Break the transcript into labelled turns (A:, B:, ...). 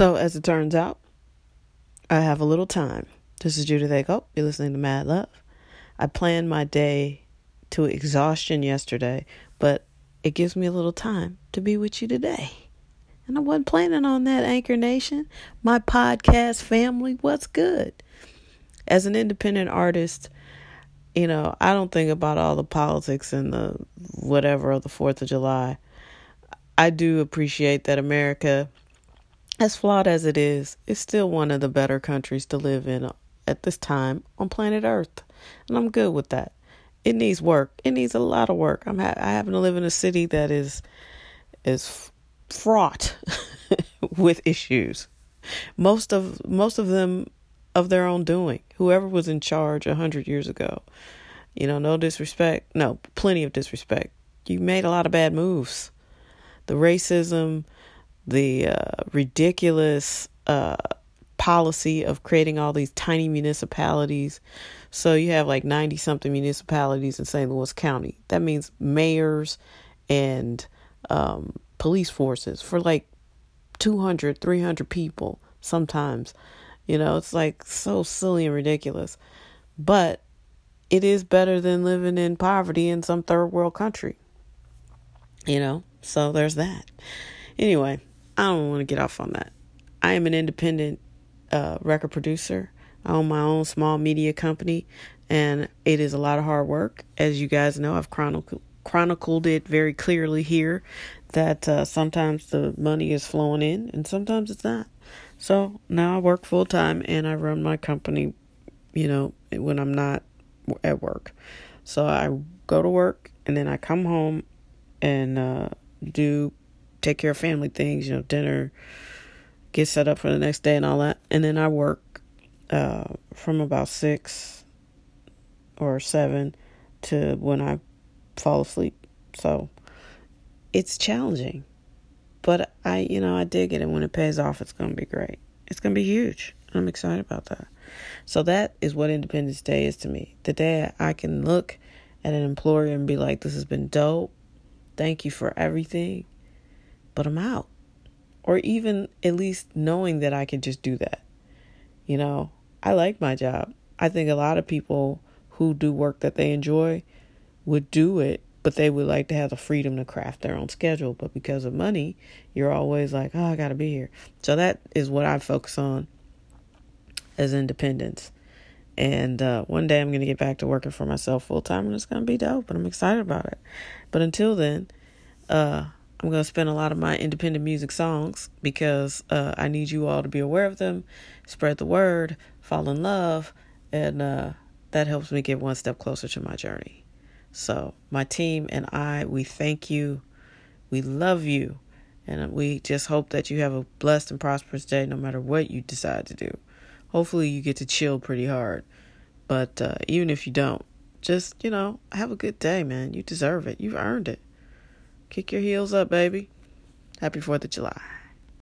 A: So, as it turns out, I have a little time. This is Judith Ego. You're listening to Mad Love. I planned my day to exhaustion yesterday, but it gives me a little time to be with you today. And I wasn't planning on that, Anchor Nation. My podcast family, what's good? As an independent artist, you know, I don't think about all the politics and the whatever of the 4th of July. I do appreciate that America, as flawed as it it's is still one of the better countries to live in at this time on planet Earth. And I'm good with that. It needs work. It needs a lot of work. I'm ha- I happen to live in a city that is is fraught with issues. Most of most of them of their own doing. Whoever was in charge a hundred years ago, you know, no disrespect, no, plenty of disrespect. You made a lot of bad moves. The racism, the uh, ridiculous uh, policy of creating all these tiny municipalities. So you have like 90 something municipalities in St. Louis County. That means mayors and um, police forces for like 200, 300 people sometimes. You know, it's like so silly and ridiculous. But it is better than living in poverty in some third world country. You know, so there's that. Anyway, I don't want to get off on that. I am an independent uh, record producer. I own my own small media company, and it is a lot of hard work. As you guys know, I've chronicled chronicled it very clearly here that uh, sometimes the money is flowing in and sometimes it's not. So now I work full time and I run my company, you know, when I'm not at work. So I go to work and then I come home and uh, do take care of family things, you know, dinner, get set up for the next day and all that. And then I work uh, from about six or seven to when I fall asleep. So it's challenging. But I, you know, I dig it. And when it pays off, it's going to be great. It's going to be huge. I'm excited about that. So that is what Independence Day is to me. The day I can look at an employer and be like, this has been dope. Thank you for everything. But I'm out. Or even at least knowing that I can just do that. You know, I like my job. I think a lot of people who do work that they enjoy would do it, but they would like to have the freedom to craft their own schedule. But because of money, you're always like, oh, I got to be here. So that is what I focus on as independence. And uh, one day I'm going to get back to working for myself full time, and it's going to be dope. But I'm excited about it. But until then, uh, I'm going to spend a lot of my independent music songs because uh, I need you all to be aware of them, spread the word, fall in love, and uh, that helps me get one step closer to my journey. So, my team and I, we thank you. We love you. And we just hope that you have a blessed and prosperous day no matter what you decide to do. Hopefully, you get to chill pretty hard. But uh, even if you don't, just, you know, have a good day, man. You deserve it. You've earned it. Kick your heels up, baby. Happy 4th of July.